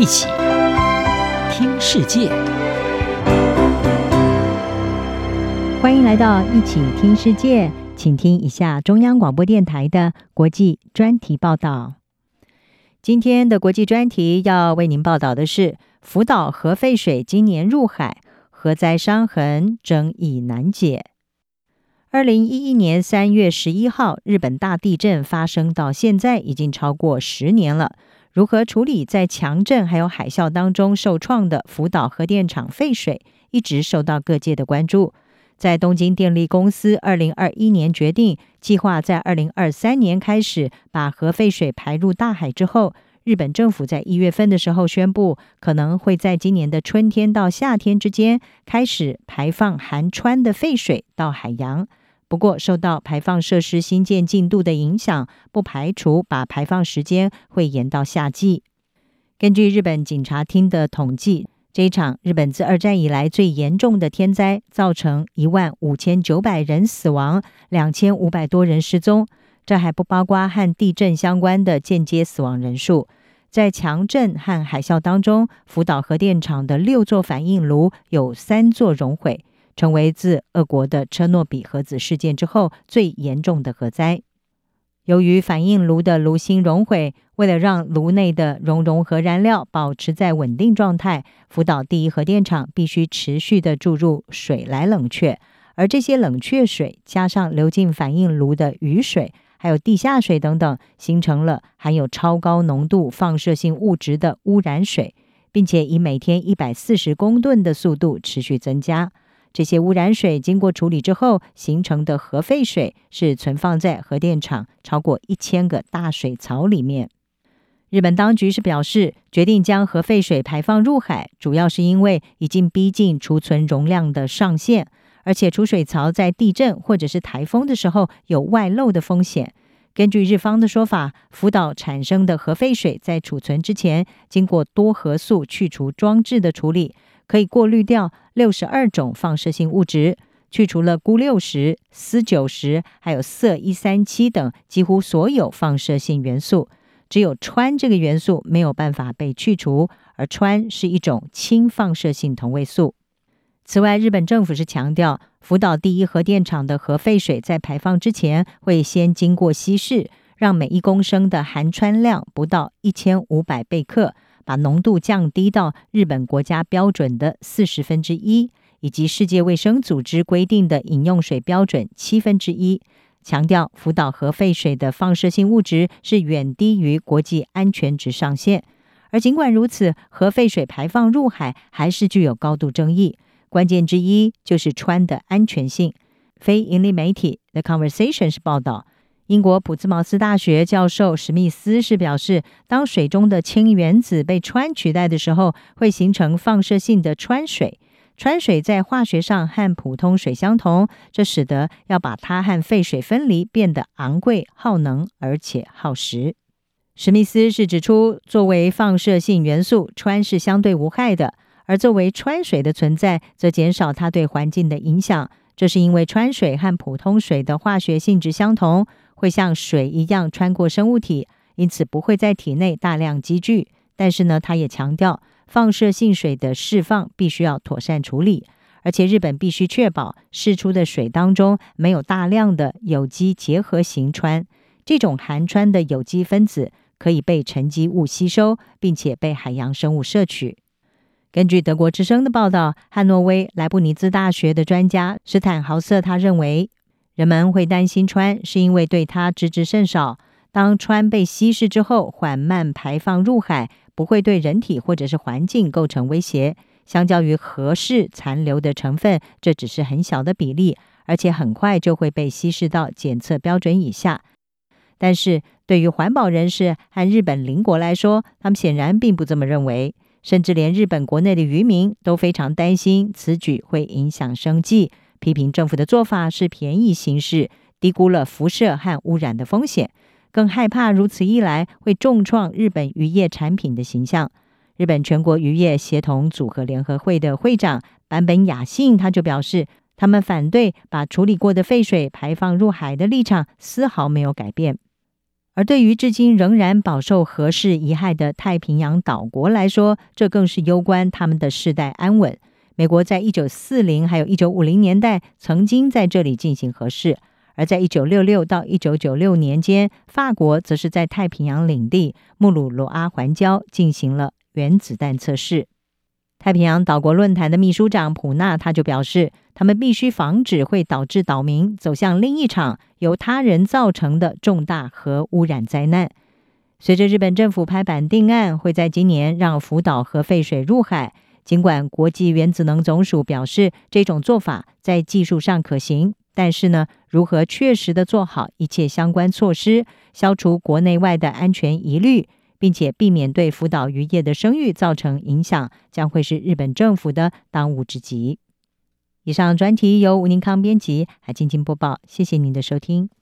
一起听世界，欢迎来到一起听世界，请听一下中央广播电台的国际专题报道。今天的国际专题要为您报道的是福岛核废水今年入海，核灾伤痕争议难解。二零一一年三月十一号，日本大地震发生到现在已经超过十年了。如何处理在强震还有海啸当中受创的福岛核电厂废水，一直受到各界的关注。在东京电力公司二零二一年决定计划在二零二三年开始把核废水排入大海之后，日本政府在一月份的时候宣布，可能会在今年的春天到夏天之间开始排放含氚的废水到海洋。不过，受到排放设施新建进度的影响，不排除把排放时间会延到夏季。根据日本警察厅的统计，这一场日本自二战以来最严重的天灾，造成一万五千九百人死亡，两千五百多人失踪。这还不包括和地震相关的间接死亡人数。在强震和海啸当中，福岛核电厂的六座反应炉有三座熔毁。成为自俄国的车诺比核子事件之后最严重的核灾。由于反应炉的炉芯熔毁，为了让炉内的熔融核燃料保持在稳定状态，福岛第一核电厂必须持续地注入水来冷却。而这些冷却水加上流进反应炉的雨水，还有地下水等等，形成了含有超高浓度放射性物质的污染水，并且以每天一百四十公吨的速度持续增加。这些污染水经过处理之后形成的核废水，是存放在核电厂超过一千个大水槽里面。日本当局是表示，决定将核废水排放入海，主要是因为已经逼近储存容量的上限，而且储水槽在地震或者是台风的时候有外漏的风险。根据日方的说法，福岛产生的核废水在储存之前，经过多核素去除装置的处理。可以过滤掉六十二种放射性物质，去除了钴六十、鍶九十，还有铯一三七等几乎所有放射性元素。只有氚这个元素没有办法被去除，而氚是一种氢放射性同位素。此外，日本政府是强调，福岛第一核电厂的核废水在排放之前会先经过稀释，让每一公升的含氚量不到一千五百贝克。把浓度降低到日本国家标准的四十分之一，以及世界卫生组织规定的饮用水标准七分之一。强调福岛核废水的放射性物质是远低于国际安全值上限。而尽管如此，核废水排放入海还是具有高度争议。关键之一就是氚的安全性。非盈利媒体 The Conversation 是报道。英国普兹茅斯大学教授史密斯是表示，当水中的氢原子被氚取代的时候，会形成放射性的氚水。氚水在化学上和普通水相同，这使得要把它和废水分离变得昂贵、耗能而且耗时。史密斯是指出，作为放射性元素，氚是相对无害的，而作为氚水的存在，则减少它对环境的影响。这是因为氚水和普通水的化学性质相同。会像水一样穿过生物体，因此不会在体内大量积聚。但是呢，他也强调，放射性水的释放必须要妥善处理，而且日本必须确保释出的水当中没有大量的有机结合型氚。这种含氚的有机分子可以被沉积物吸收，并且被海洋生物摄取。根据德国之声的报道，汉诺威莱布尼兹大学的专家史坦豪瑟他认为。人们会担心氚，是因为对它知之甚少。当氚被稀释之后，缓慢排放入海，不会对人体或者是环境构成威胁。相较于核试残留的成分，这只是很小的比例，而且很快就会被稀释到检测标准以下。但是对于环保人士和日本邻国来说，他们显然并不这么认为。甚至连日本国内的渔民都非常担心此举会影响生计。批评政府的做法是便宜行事，低估了辐射和污染的风险，更害怕如此一来会重创日本渔业产品的形象。日本全国渔业协同组合联合会的会长坂本雅信他就表示，他们反对把处理过的废水排放入海的立场丝毫没有改变。而对于至今仍然饱受核试遗害的太平洋岛国来说，这更是攸关他们的世代安稳。美国在一九四零还有一九五零年代曾经在这里进行核试，而在一九六六到一九九六年间，法国则是在太平洋领地穆鲁罗阿环礁进行了原子弹测试。太平洋岛国论坛的秘书长普纳他就表示，他们必须防止会导致岛民走向另一场由他人造成的重大核污染灾难。随着日本政府拍板定案，会在今年让福岛核废水入海。尽管国际原子能总署表示这种做法在技术上可行，但是呢，如何确实的做好一切相关措施，消除国内外的安全疑虑？并且避免对福岛渔业的声誉造成影响，将会是日本政府的当务之急。以上专题由吴宁康编辑，还静静播报。谢谢您的收听。